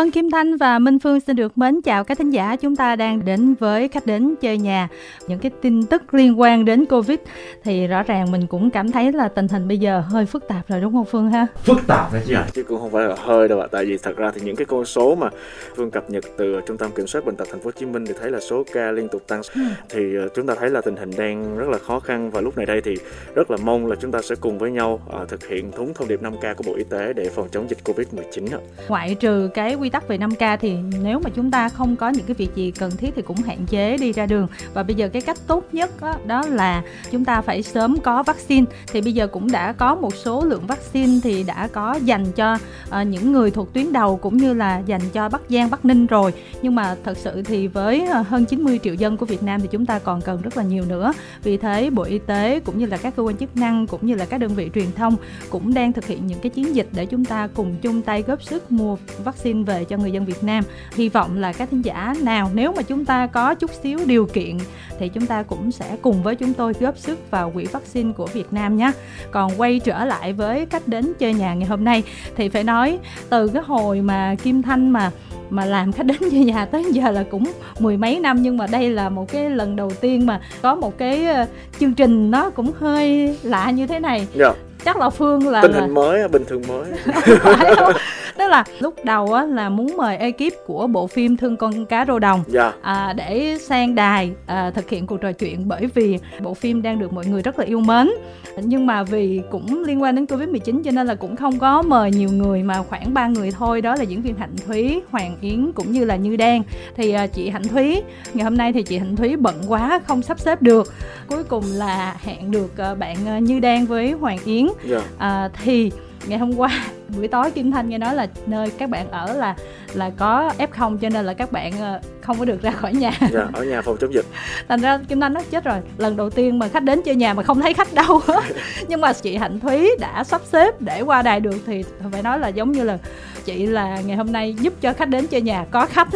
Vâng, Kim Thanh và Minh Phương xin được mến chào các thính giả. Chúng ta đang đến với khách đến chơi nhà. Những cái tin tức liên quan đến Covid thì rõ ràng mình cũng cảm thấy là tình hình bây giờ hơi phức tạp rồi đúng không Phương ha? Phức tạp đấy chứ ạ. Chứ cũng không phải là hơi đâu ạ. Tại vì thật ra thì những cái con số mà Phương cập nhật từ Trung tâm Kiểm soát Bệnh tật Thành phố Hồ Chí Minh thì thấy là số ca liên tục tăng. Ừ. Thì ờ, chúng ta thấy là tình hình đang rất là khó khăn và lúc này đây thì rất là mong là chúng ta sẽ cùng với nhau uh, thực hiện đúng thông điệp 5K của Bộ Y tế để phòng chống dịch Covid-19 ạ. Ngoại trừ cái quy tắc về 5K thì nếu mà chúng ta không có những cái việc gì cần thiết thì cũng hạn chế đi ra đường. Và bây giờ cái cách tốt nhất đó, đó là chúng ta phải sớm có vaccine. Thì bây giờ cũng đã có một số lượng vaccine thì đã có dành cho uh, những người thuộc tuyến đầu cũng như là dành cho Bắc Giang, Bắc Ninh rồi. Nhưng mà thật sự thì với ờ, hơn 90 triệu dân của Việt Nam thì chúng ta còn cần rất là nhiều nữa. Vì thế Bộ Y tế cũng như là các cơ quan chức năng cũng như là các đơn vị truyền thông cũng đang thực hiện những cái chiến dịch để chúng ta cùng chung tay góp sức mua vaccine về cho người dân Việt Nam. Hy vọng là các thính giả nào, nếu mà chúng ta có chút xíu điều kiện, thì chúng ta cũng sẽ cùng với chúng tôi góp sức vào quỹ vaccine của Việt Nam nhé. Còn quay trở lại với cách đến chơi nhà ngày hôm nay, thì phải nói, từ cái hồi mà Kim Thanh mà mà làm khách đến chơi nhà tới giờ là cũng mười mấy năm, nhưng mà đây là một cái lần đầu tiên mà có một cái ờ, chương trình nó cũng hơi lạ như thế này. Yeah. Chắc là phương là tình hình là... mới bình thường mới. Tức là lúc đầu á là muốn mời ekip của bộ phim thương con cá rô đồng yeah. Dạ. à, để sang đài à, thực hiện cuộc trò chuyện bởi vì bộ phim đang được mọi người rất là yêu mến. Nhưng mà vì cũng liên quan đến covid 19 cho nên là cũng không có mời nhiều người mà khoảng ba người thôi. Đó là diễn viên hạnh thúy hoàng yến cũng như là như đan thì à, chị hạnh thúy ngày hôm nay thì chị hạnh thúy bận quá không sắp xếp được. Cuối cùng là hẹn được à, bạn à, như đan với hoàng yến yeah. À, thì ngày hôm qua buổi tối kim thanh nghe nói là nơi các bạn ở là là có f không cho nên là các bạn ờ, không có được ra khỏi nhà. Dạ, ở nhà phòng chống dịch. Thành ra kim thanh nó chết rồi lần đầu tiên mà khách đến chơi nhà mà không thấy khách đâu nhưng mà chị hạnh thúy đã sắp xếp để qua đài được thì phải nói là giống như là chị là ngày hôm nay giúp cho khách đến chơi nhà có khách.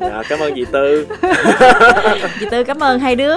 Dạ cảm ơn chị tư. Chị tư cảm ơn hai đứa.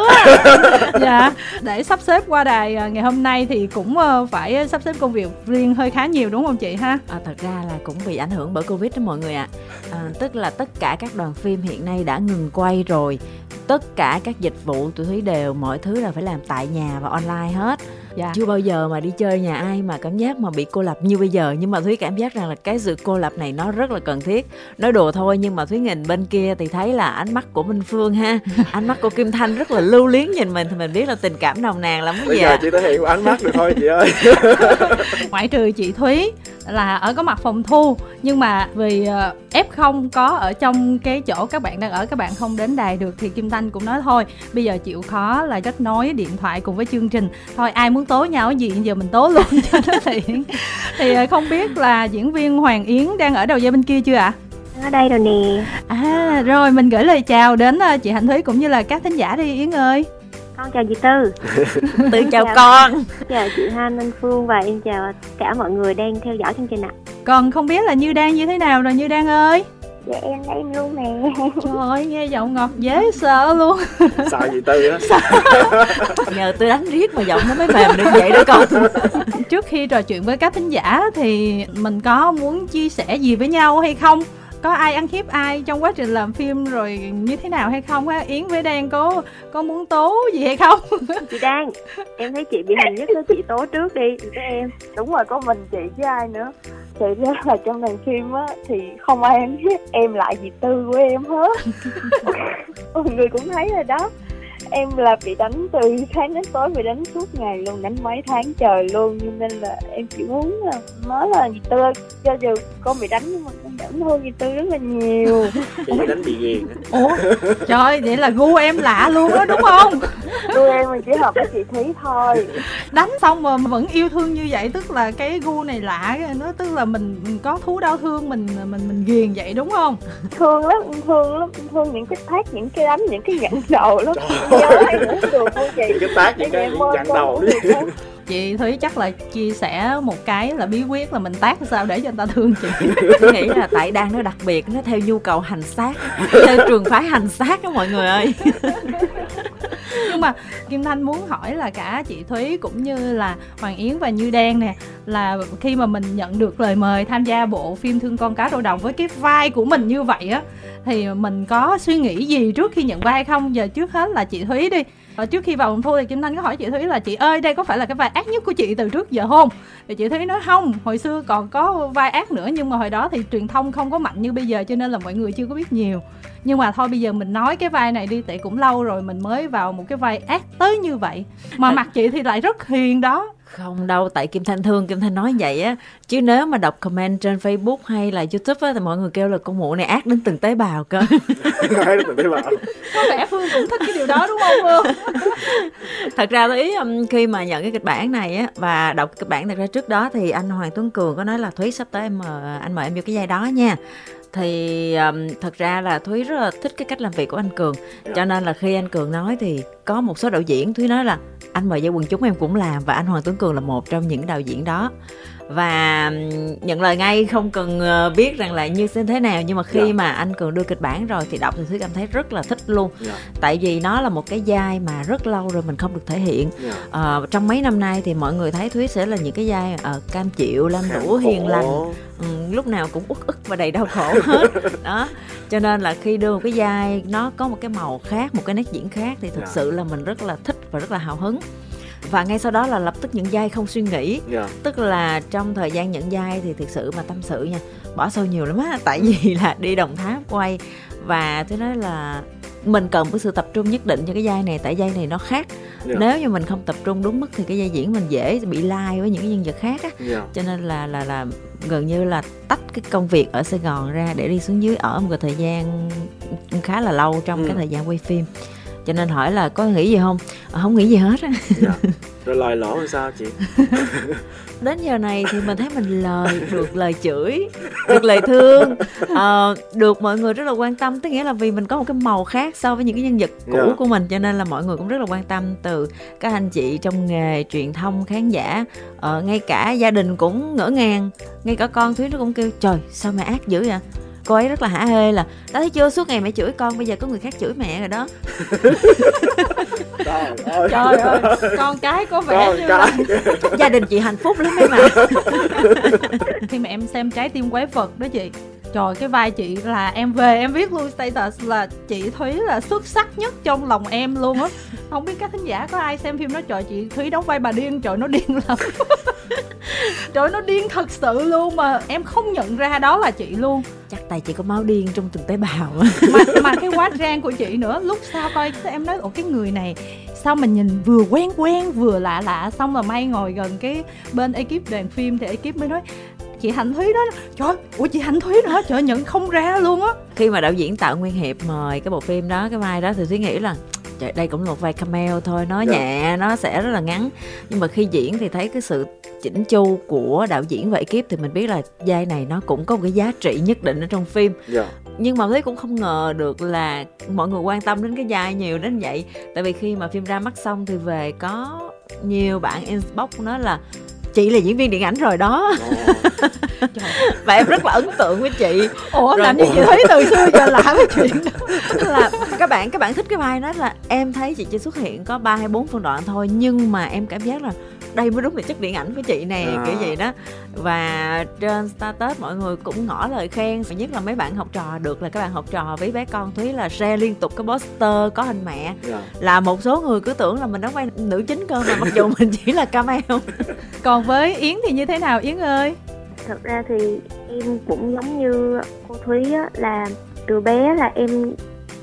Dạ để sắp xếp qua đài ờ, ngày hôm nay thì cũng ờ, phải sắp xếp công việc riêng hơi khá nhiều đúng không chị ha? À, thật ra là cũng bị ảnh hưởng bởi covid đó mọi người ạ. À. à, tức là tất cả các đoàn phim hiện nay đã ngừng quay rồi. Tất cả các dịch vụ tụi thúy đều mọi thứ là phải làm tại nhà và online hết dạ. chưa bao giờ mà đi chơi nhà ai mà cảm giác mà bị cô lập như bây giờ. Nhưng mà thúy cảm giác rằng là cái sự cô lập này nó rất là cần thiết. Nói đùa thôi nhưng mà thúy nhìn bên kia thì thấy là ánh mắt của minh phương ha. Ánh mắt của kim thanh rất là lưu luyến nhìn mình. Thì mình biết là tình cảm nồng nàn lắm bây giờ chị thể hiện ánh mắt được thôi chị ơi. Ngoại trừ chị thúy là ở có mặt phòng thu. Nhưng mà vì ờ, f không có ở trong cái chỗ các bạn đang ở các bạn không đến đài được thì kim thanh cũng nói thôi bây giờ chịu khó là kết nối điện thoại cùng với chương trình. Thôi ai muốn tố nhau cái gì giờ mình tố luôn cho nó tiện. Thì ờ, không biết là diễn viên hoàng yến đang ở đầu dây bên kia chưa ạ? À? ở đây rồi nè. À rồi mình gửi lời chào đến ờ, chị hạnh thúy cũng như là các thính giả đi yến ơi con chào chị tư. Tư chào, chào con. chào chị han anh phương và em chào cả mọi người đang theo dõi chương trình ạ. Còn không biết là như đang như thế nào rồi như đang ơi? Dạ em lấy em luôn nè. Trời ơi nghe giọng ngọt dễ sợ luôn. Sợ gì tư á? Nhờ tôi đánh riết mà giọng nó mới mềm được vậy đó con. Trước khi trò chuyện với các thính giả thì mình có muốn chia sẻ gì với nhau hay không có ai ăn hiếp ai trong quá trình làm phim rồi như thế nào hay không á? Yến với đan có có muốn tố gì hay không? Chị đan em thấy chị bị hành nhất đó chị tố trước đi với em. Đúng rồi có mình chị chứ ai nữa. Thì ra là trong đoàn phim á thì không ai ăn hiếp em lại gì tư của em hết. Mọi người cũng thấy rồi đó em là bị đánh từ sáng đến tối bị đánh suốt ngày luôn đánh mấy tháng trời luôn cho nên là em chỉ muốn là nói là gì tư cho dù con bị đánh nhưng mà con vẫn thương gì tư rất là nhiều. Chị bị đánh bị ghiền ủa? Trời vậy là gu em lạ luôn đó đúng không? Gu em mà chỉ hợp với chị thúy thôi. Đánh xong mà vẫn yêu thương như vậy tức là cái gu này lạ nó tức là mình có thú đau thương mình mình mình ghiền vậy đúng không? Thương lắm thương lắm thương những cái thác những cái đánh những cái gặn đầu lắm cái tác những cái dặn đầu chị thúy chắc là chia sẻ một cái là bí quyết là mình tác sao để cho người ta thương chị. Tôi nghĩ là tại đang nó đặc biệt nó theo nhu cầu hành xác theo trường phái hành xác đó mọi người ơi nhưng mà kim thanh muốn hỏi là cả chị thúy cũng như là hoàng yến và như đen nè, là khi mà mình nhận được lời mời tham gia bộ phim thương con cá rô đồng với cái vai của mình như vậy á, thì mình có suy nghĩ gì trước khi nhận vai không? Giờ trước hết là chị thúy đi và trước khi vào phòng thu thì Kim Thanh có hỏi chị Thúy là chị ơi đây có phải là cái vai ác nhất của chị từ trước giờ không? Thì chị Thúy nói không, hồi xưa còn có vai ác nữa nhưng mà hồi đó thì truyền thông không có mạnh như bây giờ cho nên là mọi người chưa có biết nhiều. Nhưng mà thôi bây giờ mình nói cái vai này đi tại cũng lâu rồi mình mới vào một cái vai ác tới như vậy. Mà mặt chị thì lại rất hiền đó không đâu tại kim thanh thương kim thanh nói vậy á. Chứ nếu mà đọc comment trên facebook hay là youtube á thì mọi người kêu là con mụ này ác đến từng tế bào cơ. Từng tế bào. Có vẻ phương cũng thích cái điều đó đúng không phương? Thật ra ý um, khi mà nhận cái kịch bản này á và đọc kịch bản thật ra trước đó thì anh hoàng tuấn cường có nói là thúy sắp tới em mời anh mời em vô cái giai đó nha. Thì um, thật ra là thúy rất là thích cái cách làm việc của anh cường. Cho nên là khi anh cường nói thì có một số đạo diễn thúy nói là anh mời dây quần chúng em cũng làm và anh hoàng tuấn cường là một trong những đạo diễn đó và nhận lời ngay không cần ờ, biết rằng là như thế nào nhưng mà khi yeah. Dạ. mà anh cường đưa kịch bản rồi thì đọc thì thúy cảm thấy rất là thích luôn yeah. Dạ. tại vì nó là một cái vai mà rất lâu rồi mình không được thể hiện yeah. Dạ. ờ, trong mấy năm nay thì mọi người thấy thúy sẽ là những cái vai uh, cam chịu lam đũa hiền lành ừ, lúc nào cũng uất ức và đầy đau khổ hết đó cho nên là khi đưa một cái vai nó có một cái màu khác một cái nét diễn khác thì thực yeah. sự là mình rất là thích và rất là hào hứng và ngay sau đó là lập tức nhận vai không suy nghĩ yeah. Dạ. tức là trong thời gian nhận vai thì thực sự mà tâm sự nha bỏ sâu nhiều lắm á tại vì là đi đồng tháp quay và tôi nói là mình cần có sự tập trung nhất định cho cái vai này tại vai này nó khác yeah. Dạ. nếu như mình không tập trung đúng mức thì cái vai diễn mình dễ bị lai với những cái nhân vật khác á yeah. Dạ. cho nên là là là gần như là tách cái công việc ở Sài Gòn ra để đi xuống dưới ở một cái thời gian khá là lâu trong ừ. cái thời gian quay phim cho nên hỏi là có nghĩ gì không à, không nghĩ gì hết á dạ. rồi lời lỗ làm sao chị đến giờ này thì mình thấy mình lời được lời chửi được lời thương à, được mọi người rất là quan tâm tức nghĩa là vì mình có một cái màu khác so với những cái nhân vật cũ yeah. Dạ. của mình cho nên là mọi người cũng rất là quan tâm từ các anh chị trong nghề truyền thông khán giả à, ngay cả gia đình cũng ngỡ ngàng ngay cả con thúy nó cũng kêu trời sao mẹ ác dữ vậy cô ấy rất là hả hê là đó thấy chưa suốt ngày mẹ chửi con bây giờ có người khác chửi mẹ rồi đó. Trời ơi, trời ơi con cái có vẻ con như cái. là gia đình chị hạnh phúc lắm em ạ. Khi mà em xem trái tim quái vật đó chị trời cái vai chị là em về em viết luôn status là chị thúy là xuất sắc nhất trong lòng em luôn á. Không biết các thính giả có ai xem phim đó? Trời chị thúy đóng vai bà điên trời nó điên lắm. Trời nó điên thật sự luôn mà em không nhận ra đó là chị luôn. Chắc tay chị có máu điên trong từng tế bào. Mà mà cái quá trang của chị nữa lúc sau coi em nói ồ cái người này sao mà nhìn vừa quen quen vừa lạ lạ? Xong mà may ngồi gần cái bên ekip đoàn phim thì ekip mới nói chị hạnh thúy đó trời ủa chị hạnh thúy đó trời nhận không ra luôn á khi mà đạo diễn tạo nguyên hiệp mời cái bộ phim đó cái vai đó thì thúy nghĩ là trời đây cũng là một vai cameo thôi nó yeah. Dạ. nhẹ nó sẽ rất là ngắn nhưng mà khi diễn thì thấy cái sự chỉnh chu của đạo diễn và ekip thì mình biết là vai này nó cũng có một cái giá trị nhất định ở trong phim yeah. Dạ. nhưng mà thấy cũng không ngờ được là mọi người quan tâm đến cái vai nhiều đến vậy tại vì khi mà phim ra mắt xong thì về có nhiều bạn inbox nói là chị là diễn viên điện ảnh rồi đó. Và em rất là ấn tượng với chị. Ủa rồi, làm như chị thấy từ xưa giờ làm cái chuyện đó. Là các bạn các bạn thích cái vai đó là em thấy chị chỉ xuất hiện có ba hay bốn phân đoạn thôi nhưng mà em cảm giác là đây mới đúng là chất điện ảnh của chị nè à. kiểu gì đó và trên status mọi người cũng ngỏ lời khen và nhất là mấy bạn học trò được là các bạn học trò với bé con thúy là share liên tục cái poster có hình mẹ yeah. Dạ. là một số người cứ tưởng là mình đóng vai nữ chính cơ mà mặc dù mình chỉ là cameo còn với yến thì như thế nào yến ơi thật ra thì em cũng giống như cô thúy á là từ bé là em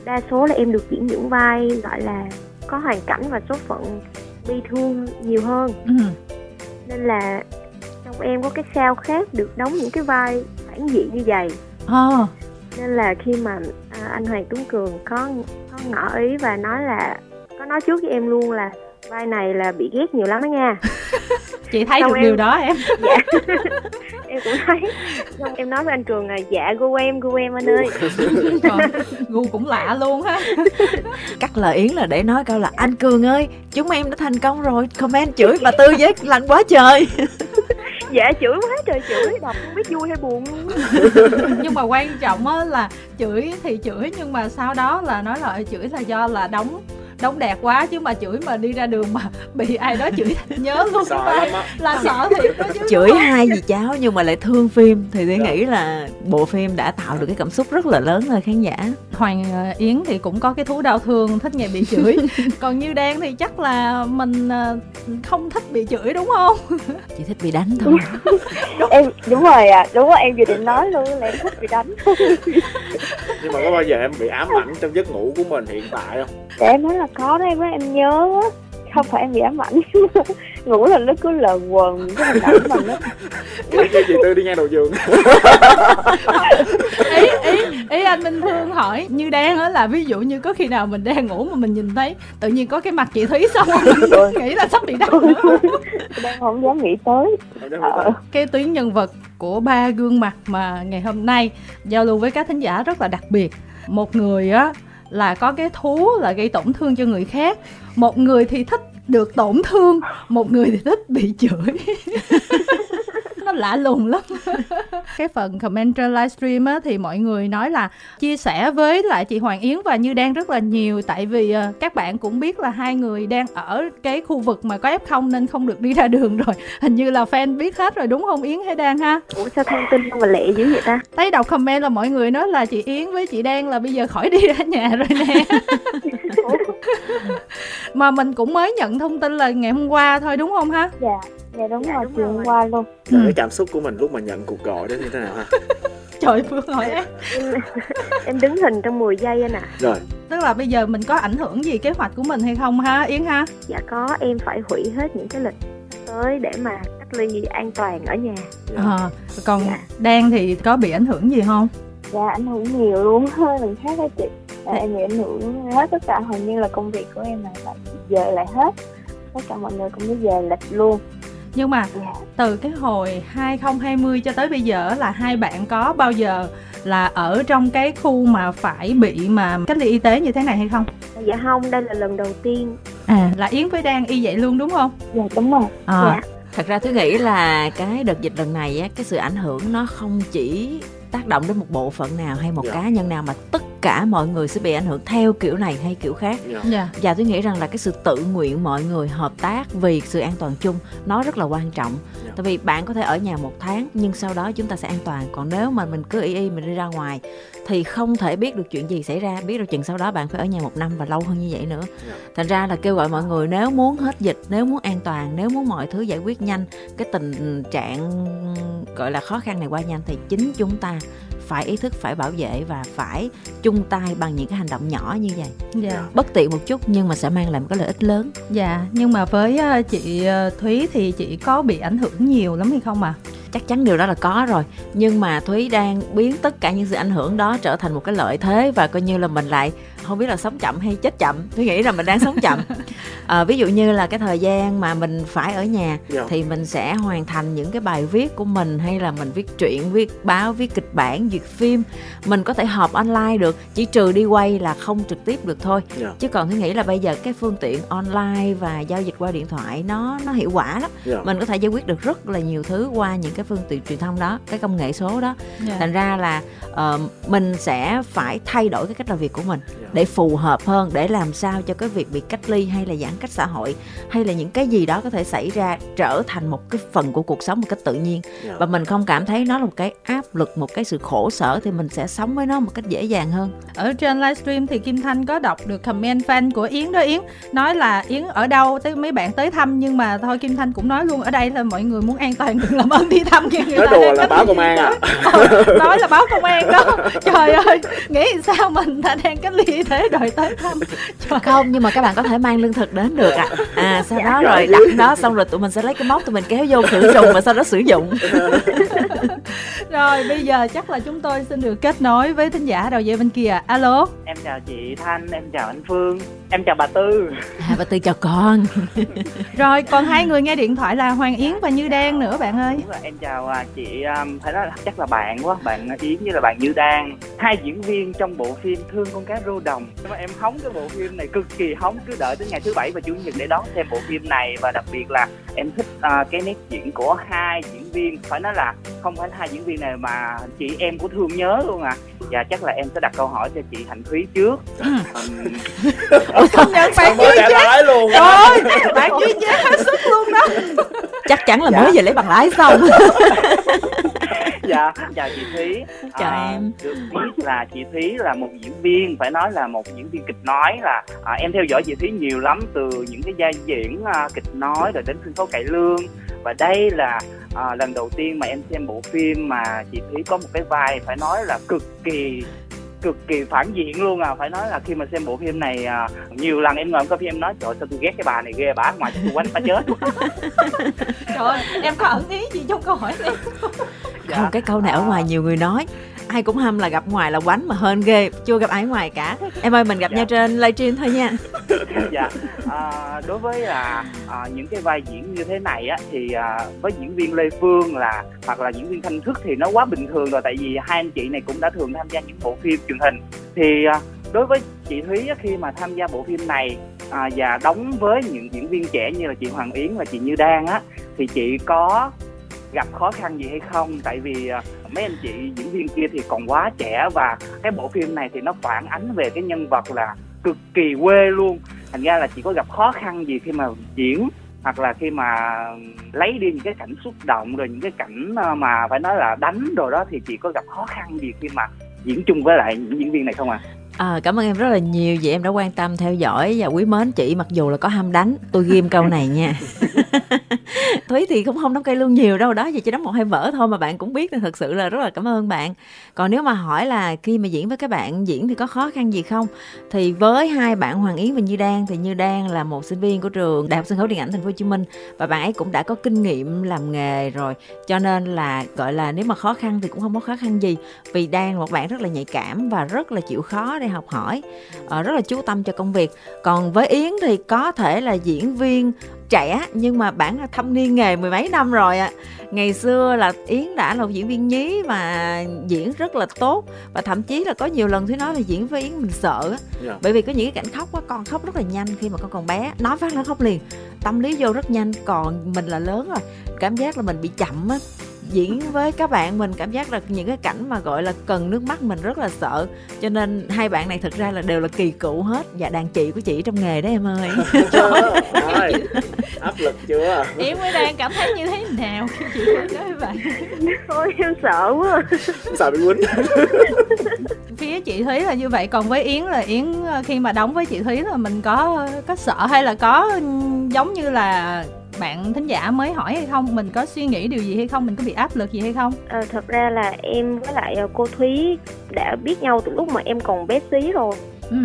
đa số là em được diễn những vai gọi là có hoàn cảnh và số phận bi thương nhiều hơn ừ. nên là trong em có cái sao khác được đóng những cái vai phản diện như vậy à. nên là khi mà à, anh Hoàng Tuấn Cường có có ngỏ ý và nói là có nói trước với em luôn là vai này là bị ghét nhiều lắm đó nha. Chị thấy Xong được em... điều đó em. Dạ. Em cũng thấy. Xong em nói với anh cường là dạ gu em gu em anh ơi. Gu cũng lạ luôn ha. Cắt lời yến là để nói câu là anh cường ơi chúng em đã thành công rồi comment chửi bà tư với lạnh quá trời. Dạ chửi quá trời chửi đọc không biết vui hay buồn. Nhưng mà quan trọng á là chửi thì chửi nhưng mà sau đó là nói là chửi là do là đóng đóng đẹp quá chứ mà chửi mà đi ra đường mà bị ai đó chửi nhớ luôn sợ là sợ thiệt đó chứ chửi hai gì cháu nhưng mà lại thương phim thì tôi nghĩ là bộ phim đã tạo được cái cảm xúc rất là lớn ở khán giả. Hoàng ờ, Yến thì cũng có cái thú đau thương thích nghe bị chửi. Còn như Đan thì chắc là mình ờ, không thích bị chửi đúng không? Chỉ thích bị đánh thôi. Em đúng rồi à đúng rồi em vừa định nói luôn là em thích bị đánh. Nhưng mà có bao giờ em bị ám ảnh trong giấc ngủ của mình hiện tại không? Để em nói là có em nói em nhớ không phải em bị ám ảnh. Ngủ là nó cứ lờ quần cái hình ảnh mà nó kiểu như chị tư đi ngang đầu giường? Ý ý ý anh Minh Thương hỏi như Đan á là ví dụ như có khi nào mình đang ngủ mà mình nhìn thấy tự nhiên có cái mặt chị Thúy xong mình nghĩ là sắp bị đau nữa. đang không dám nghĩ tới. Ờ. cái tuyến nhân vật của ba gương mặt mà ngày hôm nay giao lưu với các thính giả rất là đặc biệt. Một người á là có cái thú, là gây tổn thương cho người khác. Một người thì thích được tổn thương, một người thì thích bị chửi. nó lạ lùng lắm. Cái phần comment trên livestream á thì mọi người nói là chia sẻ với lại chị Hoàng Yến và Như Đan rất là nhiều. Tại vì ờ, các bạn cũng biết là hai người đang ở cái khu vực mà có F0 nên không được đi ra đường rồi. Hình như là fan biết hết rồi đúng không Yến hay Đan ha? Ủa sao thông tin không mà lẹ dữ vậy ta? Thấy đọc comment là mọi người nói là chị Yến với chị Đan là bây giờ khỏi đi ra nhà rồi nè. Mà mình cũng mới nhận thông tin là ngày hôm qua thôi đúng không ha? Dạ dạ đúng rồi chiều hôm qua luôn. Ừ. cái cảm xúc của mình lúc mà nhận cuộc gọi đó như thế nào ha? Trời Phương hỏi em em, em đứng hình trong 10 giây anh ạ. Rồi. Tức là bây giờ mình có ảnh hưởng gì kế hoạch của mình hay không ha Yến ha? Dạ có. Em phải hủy hết những cái lịch tới để mà cách ly an toàn ở nhà. Dạ. Ờ, còn Dạ. Đan thì có bị ảnh hưởng gì không? Dạ ảnh hưởng nhiều luôn hơn mình khác đó chị. Dạ, em bị ảnh hưởng hết tất cả hầu như là công việc của em là phải giờ lại hết. Tất cả mọi người cũng đi về lịch luôn nhưng mà dạ từ cái hồi 2020 cho tới bây giờ là hai bạn có bao giờ là ở trong cái khu mà phải bị mà cách ly y tế như thế này hay không? Dạ không đây là lần đầu tiên. À là Yến với Đan y vậy luôn đúng không? Dạ đúng rồi. À, Dạ. thật ra tôi nghĩ là cái đợt dịch lần này á cái sự ảnh hưởng nó không chỉ tác động đến một bộ phận nào hay một Dạ. cá nhân nào mà tất cả mọi người sẽ bị ảnh hưởng theo kiểu này hay kiểu khác Dạ. dạ và tôi nghĩ rằng là cái sự tự nguyện mọi người hợp tác vì sự an toàn chung nó rất là quan trọng Dạ. tại vì bạn có thể ở nhà một tháng nhưng sau đó chúng ta sẽ an toàn còn nếu mà mình cứ y y mình đi ra ngoài thì không thể biết được chuyện gì xảy ra biết được chừng sau đó bạn phải ở nhà một năm và lâu hơn như vậy nữa Dạ. thành ra là kêu gọi mọi người nếu muốn hết dịch nếu muốn an toàn nếu muốn mọi thứ giải quyết nhanh cái tình trạng gọi là khó khăn này qua nhanh thì chính chúng ta phải ý thức phải bảo vệ và phải chung tay bằng những cái hành động nhỏ như vậy. Dạ. Bất tiện một chút nhưng mà sẽ mang lại một cái lợi ích lớn. Dạ nhưng mà với ờ, chị ờ, Thúy thì chị có bị ảnh hưởng nhiều lắm hay không à chắc chắn điều đó là có rồi nhưng mà thúy đang biến tất cả những sự ảnh hưởng đó trở thành một cái lợi thế và coi như là mình lại không biết là sống chậm hay chết chậm thúy nghĩ là mình đang sống chậm à, ví dụ như là cái thời gian mà mình phải ở nhà Dạ. thì mình sẽ hoàn thành những cái bài viết của mình hay là mình viết truyện viết báo viết kịch bản duyệt phim mình có thể họp online được chỉ trừ đi quay là không trực tiếp được thôi Dạ. chứ còn tôi nghĩ là bây giờ cái phương tiện online và giao dịch qua điện thoại nó nó hiệu quả lắm Dạ. mình có thể giải quyết được rất là nhiều thứ qua những cái phương tiện truyền thông đó cái công nghệ số đó dạ. thành ra là ờ, mình sẽ phải thay đổi cái cách làm việc của mình Dạ. Để phù hợp hơn để làm sao cho cái việc bị cách ly hay là giãn cách xã hội hay là những cái gì đó có thể xảy ra trở thành một cái phần của cuộc sống một cách tự nhiên. Dạ. và mình không cảm thấy nó là một cái áp lực một cái sự khổ sở thì mình sẽ sống với nó một cách dễ dàng hơn. Ở trên livestream thì Kim Thanh có đọc được comment fan của Yến đó. Yến nói là Yến ở đâu tới mấy bạn tới thăm nhưng mà thôi Kim Thanh cũng nói luôn ở đây là mọi người muốn an toàn đừng làm ơn đi thăm kia người nói ta đùa là báo công an à. Ờ, nói là báo công an đó. Trời ơi nghĩ sao mình ta đang cách ly tế rồi tới thăm trời không nhưng mà các bạn có thể mang lương thực đến được ạ à. à sau đó Dạ. rồi đặt đó xong rồi tụi mình sẽ lấy cái móc tụi mình kéo vô khử trùng và sau đó sử dụng rồi bây giờ chắc là chúng tôi xin được kết nối với thính giả đầu dây bên kia alo Em chào chị Thanh, em chào anh Phương, em chào bà Tư. à và từ chào con rồi còn hai người nghe điện thoại là Hoàng Yến và Như Đan nữa bạn ơi Đúng rồi, em chào à, chị, um, phải nói là chắc là bạn quá, bạn Yến với là bạn Như Đan. Hai diễn viên trong bộ phim Thương con cá rô đồng đồng. Nhưng mà em hóng cái bộ phim này cực kỳ hóng cứ đợi tới ngày thứ bảy và chủ nhật để đón xem bộ phim này. Và đặc biệt là em thích uh, cái nét diễn của hai diễn viên. Phải nói là không phải hai diễn viên này mà chị em của thương nhớ luôn à. Và chắc là em sẽ đặt câu hỏi cho chị hạnh thúy trước. Không nhận bạn mới trả lái luôn. Rồi bạn duy giá hết sức luôn đó. Chắc chắn là dạ. mới vừa lấy bằng lái xong dạ chào chị thúy. Chào à, em. được biết là chị thúy là một diễn viên phải nói là một diễn viên kịch nói là à, em theo dõi chị thúy nhiều lắm từ những cái vai diễn à, kịch nói rồi đến sân khấu cải lương. Và đây là à, lần đầu tiên mà em xem bộ phim mà chị thúy có một cái vai phải nói là cực kỳ cực kỳ phản diện luôn à. Phải nói là khi mà xem bộ phim này à, nhiều lần em ngồi coi phim em nói trời sao tôi ghét cái bà này ghê bà ngoài tôi quánh bà chết. Trời em có ẩn ý gì trong câu hỏi này dạ. không cái câu này ở ngoài nhiều người nói. Ai cũng hâm là gặp ngoài là quánh mà hơn ghê chưa gặp ai ngoài cả. Em ơi mình gặp dạ. nhau trên livestream thôi nha. Dạ. À, đối với là à, những cái vai diễn như thế này á thì à, với diễn viên lê phương là hoặc là diễn viên thanh thức thì nó quá bình thường rồi tại vì hai anh chị này cũng đã thường tham gia những bộ phim truyền hình. Thì à, đối với chị thúy á, khi mà tham gia bộ phim này à, và đóng với những diễn viên trẻ như là chị hoàng yến và chị như đan á thì chị có gặp khó khăn gì hay không? Tại vì à, mấy anh chị diễn viên kia thì còn quá trẻ và cái bộ phim này thì nó phản ánh về cái nhân vật là cực kỳ quê luôn. Thành ra là chị có gặp khó khăn gì khi mà diễn hoặc là khi mà lấy đi những cái cảnh xúc động rồi những cái cảnh à, mà phải nói là đánh rồi đó thì chị có gặp khó khăn gì khi mà diễn chung với lại những diễn viên này không à? À, cảm ơn em rất là nhiều vì em đã quan tâm theo dõi và quý mến chị mặc dù là có ham đánh. Tôi ghim câu này nha. Thúy thì cũng không đóng cây luôn nhiều đâu đó chỉ chỉ đóng một hai vở thôi mà bạn cũng biết thì thật sự là rất là cảm ơn bạn. Còn nếu mà hỏi là khi mà diễn với các bạn diễn thì có khó khăn gì không? Thì với hai bạn hoàng yến và như đan thì như đan là một sinh viên của trường đại học sân khấu điện ảnh thành phố hồ chí minh và bạn ấy cũng đã có kinh nghiệm làm nghề rồi. Cho nên là gọi là nếu mà khó khăn thì cũng không có khó khăn gì vì đan một bạn rất là nhạy cảm và rất là chịu khó để học hỏi. Uh, rất là chú tâm cho công việc. Còn với yến thì có thể là diễn viên trẻ nhưng mà bản là thâm niên nghề mười mấy năm rồi ạ. À. ngày xưa là yến đã là một diễn viên nhí và diễn rất là tốt. Và thậm chí là có nhiều lần thúy nói là diễn với yến mình sợ yeah. Dạ. bởi vì có những cái cảnh khóc á con khóc rất là nhanh khi mà con còn bé. Nói phát là khóc liền. Tâm lý vô rất nhanh còn mình là lớn rồi. Cảm giác là mình bị chậm á diễn với các bạn mình cảm giác là những cái cảnh mà gọi là cần nước mắt mình rất là sợ. Cho nên hai bạn này thực ra là đều là kỳ cựu hết và đàn chị của chị trong nghề đó em ơi. Rồi, áp lực chưa? Em mới đang cảm thấy như thế nào khi chị nói với bạn thôi em sợ quá. Sợ bị quýnh. Phía chị thúy là như vậy còn với yến là yến ờ, khi mà đóng với chị thúy là mình có có sợ hay là có giống như là bạn thính giả mới hỏi hay không? Mình có suy nghĩ điều gì hay không? Mình có bị áp lực gì hay không? À, thật ra là em với lại ờ, cô thúy đã biết nhau từ lúc mà em còn bé xí rồi. Ừ.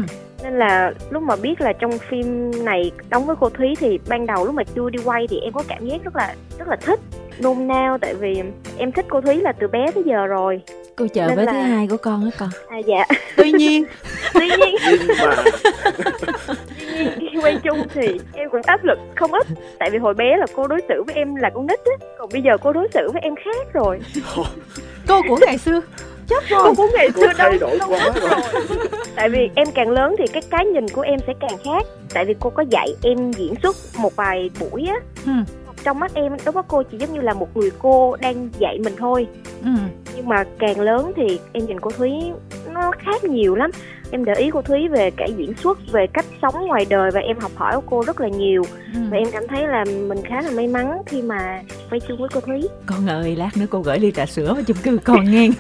nên là lúc mà biết là trong phim này đóng với cô thúy thì ban đầu lúc mà chưa đi quay thì em có cảm giác rất là rất là thích nôn nao tại vì em thích cô thúy là từ bé tới giờ rồi. Cô chờ với là... thứ hai của con á con? À dạ. Tuy nhiên. Tuy nhiên. Quay chung thì em cũng áp lực không ít tại vì hồi bé là cô đối xử với em là con nít á. Còn bây giờ cô đối xử với em khác rồi. Cô của ngày xưa. Chết rồi. cô của ngày xưa đâu, đổi đâu quá rồi. tại vì em càng lớn thì cái cái nhìn của em sẽ càng khác. Tại vì cô có dạy em diễn xuất một vài buổi á. Ừ trong mắt em đối với cô chỉ giống như là một người cô đang dạy mình thôi. Ừ. nhưng mà càng lớn thì em nhìn cô thúy nó khác nhiều lắm. Em để ý cô thúy về cả diễn xuất về cách sống ngoài đời và em học hỏi của cô rất là nhiều. Ừ. và em cảm thấy là mình khá là may mắn khi mà quay chung với cô thúy. Con ơi lát nữa cô gửi ly trà sữa vào chung cư con nghe.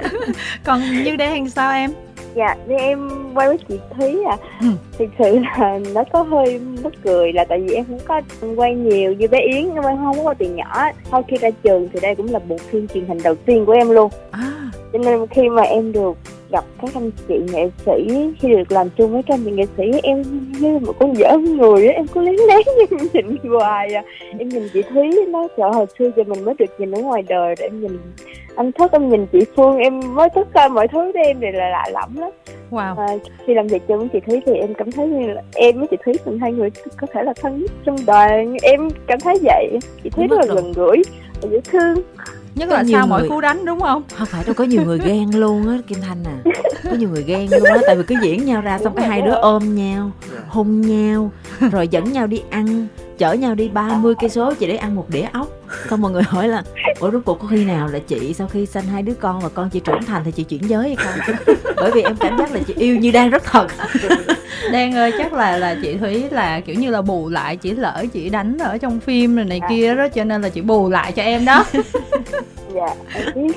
Còn như đây sao em? Dạ thì em quay với chị thúy à ừ. thực sự là nó có hơi bất cười là tại vì em không có quay nhiều như bé yến nhưng mà không có tiền nhỏ sau khi ra trường thì đây cũng là bộ phim truyền hình đầu tiên của em luôn à. cho nên khi mà em được gặp các anh chị nghệ sĩ khi được làm chung với các anh chị nghệ sĩ em như một con dở người em cứ lén lén nhưng nhìn hoài à. Em nhìn chị thúy nó sợ hồi xưa giờ mình mới được nhìn ở ngoài đời để em nhìn anh thất em nhìn chị phương em mới thức coi mọi thứ của em này là lạ lẫm lắm. Wow. à, khi làm việc chung với chị thúy thì em cảm thấy như là em với chị thúy là hai người có thể là thân nhất trong đoàn em cảm thấy vậy. Chị thúy rất là gần gũi và dễ thương nhất Có là nhiều sau mỗi người- cú đánh đúng không? Không phải đâu có nhiều người ghen luôn á kim thanh à. Có nhiều người ghen luôn á tại vì cứ diễn nhau ra xong cái hai đứa ôm nhau Dạ. hôn nhau rồi dẫn nhau đi ăn chở nhau đi 30 cây số chỉ để ăn một đĩa ốc xong mọi người hỏi là ủa rốt cuộc có khi nào là chị sau khi sanh hai đứa con và con chị trưởng thành thì chị chuyển giới hay không? Bởi vì em cảm giác là chị yêu như đang rất thật. Đen ơi chắc là là chị Thúy là kiểu như là bù lại chị lỡ chị đánh ở trong phim rồi này kia đó cho nên là chị bù lại cho em đó dạ em biết.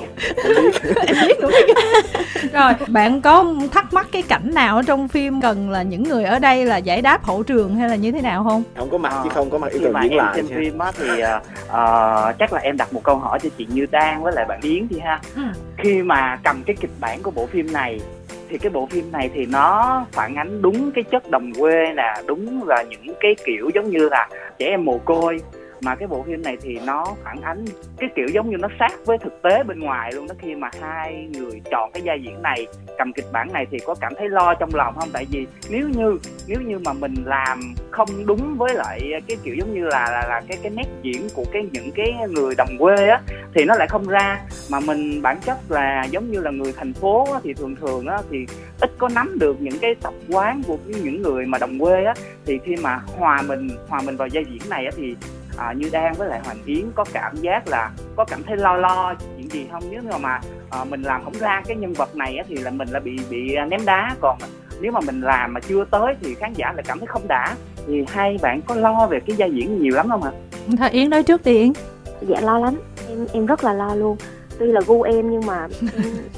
Em biết đúng không rồi bạn có thắc mắc cái cảnh nào ở trong phim cần là những người ở đây là giải đáp hậu trường hay là như thế nào không? Không có mặt chứ không có mặt yêu khi cầu mà diễn lại xem nha. phim á thì ờ, ờ, chắc là em đặt một câu hỏi cho chị Như Đan với lại bạn Yến đi ha. Ừ. khi mà cầm cái kịch bản của bộ phim này thì cái bộ phim này thì nó phản ánh đúng cái chất đồng quê nè đúng là những cái kiểu giống như là trẻ em mồ côi mà cái bộ phim này thì nó phản ánh cái kiểu giống như nó sát với thực tế bên ngoài luôn đó. Khi mà hai người chọn cái vai diễn này cầm kịch bản này thì có cảm thấy lo trong lòng không? Tại vì nếu như nếu như mà mình làm không đúng với lại cái kiểu giống như là là, là cái cái nét diễn của cái những cái người đồng quê á thì nó lại không ra. Mà mình bản chất là giống như là người thành phố á, thì thường thường á thì ít có nắm được những cái tập quán của những người mà đồng quê á. Thì khi mà hòa mình hòa mình vào giai diễn này á thì à, như Đan với lại Hoàng Yến có cảm giác là có cảm thấy lo lo chuyện gì không? Nếu mà à, mình làm không ra cái nhân vật này á thì là mình là bị bị ném đá. Còn nếu mà mình làm mà chưa tới thì khán giả lại cảm thấy không đã. Thì hai bạn có lo về cái vai diễn nhiều lắm không ạ? thôi Yến nói trước đi Yến. Dạ lo lắm. Em em rất là lo luôn. Tuy là gu em nhưng mà